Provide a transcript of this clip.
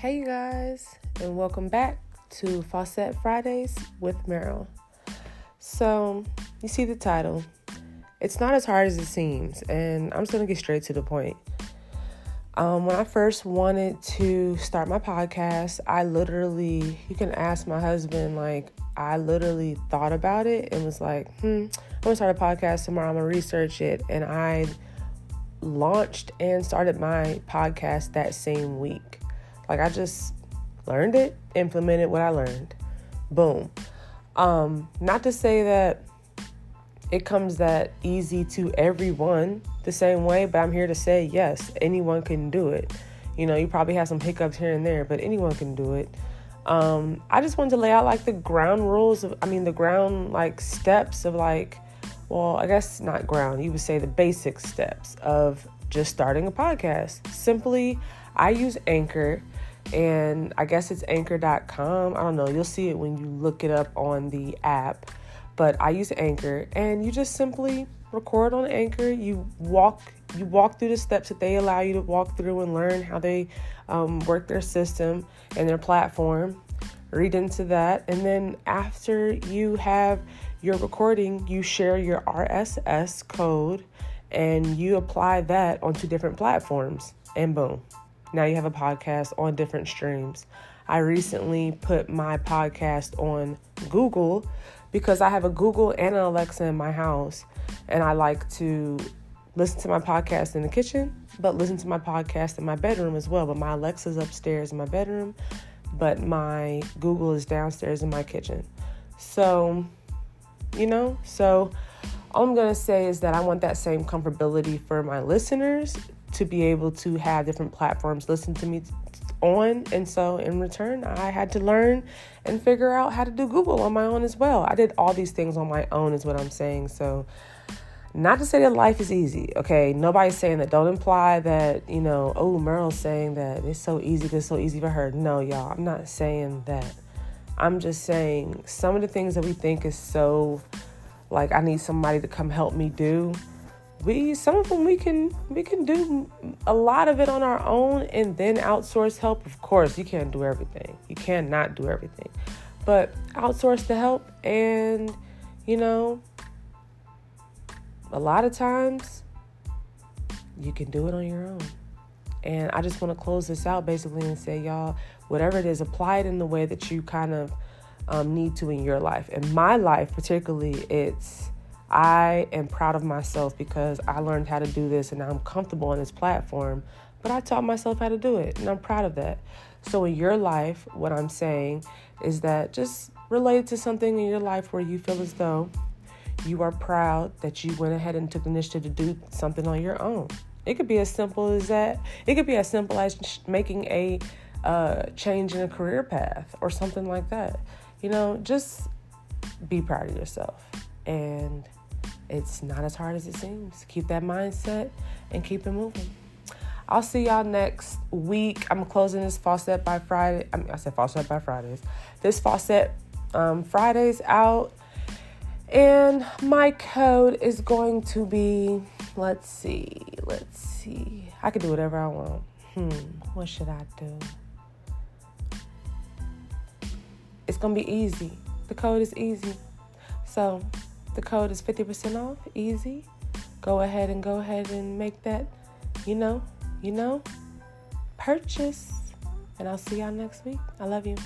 Hey, guys, and welcome back to Facet Fridays with Meryl. So, you see the title. It's not as hard as it seems, and I'm just gonna get straight to the point. Um, when I first wanted to start my podcast, I literally, you can ask my husband, like, I literally thought about it and was like, hmm, I'm gonna start a podcast tomorrow, I'm gonna research it, and I launched and started my podcast that same week. Like I just learned it, implemented what I learned. Boom. Um, not to say that it comes that easy to everyone the same way, but I'm here to say yes, anyone can do it. You know, you probably have some hiccups here and there, but anyone can do it. Um, I just wanted to lay out like the ground rules of, I mean, the ground like steps of like, well, I guess not ground, you would say the basic steps of just starting a podcast. Simply, I use Anchor and I guess it's anchor.com. I don't know. You'll see it when you look it up on the app. But I use Anchor and you just simply record on Anchor. You walk you walk through the steps that they allow you to walk through and learn how they um, work their system and their platform. Read into that, and then after you have your recording, you share your RSS code and you apply that onto different platforms, and boom, now you have a podcast on different streams. I recently put my podcast on Google because I have a Google and an Alexa in my house, and I like to listen to my podcast in the kitchen, but listen to my podcast in my bedroom as well. But my Alexa's upstairs in my bedroom, but my Google is downstairs in my kitchen. So, you know, so all I'm going to say is that I want that same comfortability for my listeners to be able to have different platforms listen to me on. And so in return, I had to learn and figure out how to do Google on my own as well. I did all these things on my own, is what I'm saying. So, not to say that life is easy, okay? Nobody's saying that. Don't imply that, you know, oh, Meryl's saying that it's so easy it's so easy for her. No, y'all, I'm not saying that. I'm just saying some of the things that we think is so like I need somebody to come help me do. We some of them we can we can do a lot of it on our own and then outsource help. Of course, you can't do everything. You cannot do everything. But outsource the help and you know a lot of times you can do it on your own. And I just want to close this out basically and say, y'all, whatever it is, apply it in the way that you kind of um, need to in your life. In my life, particularly, it's I am proud of myself because I learned how to do this and I'm comfortable on this platform, but I taught myself how to do it and I'm proud of that. So, in your life, what I'm saying is that just relate to something in your life where you feel as though you are proud that you went ahead and took the initiative to do something on your own. It could be as simple as that. It could be as simple as making a uh, change in a career path or something like that you know, just be proud of yourself. And it's not as hard as it seems. Keep that mindset and keep it moving. I'll see y'all next week. I'm closing this Facet by Friday. I mean, I said Facet by Fridays. This Facet um, Fridays out. And my code is going to be, let's see, let's see. I can do whatever I want. Hmm, what should I do? It's gonna be easy. The code is easy. So the code is 50% off, easy. Go ahead and go ahead and make that, you know, you know, purchase. And I'll see y'all next week. I love you.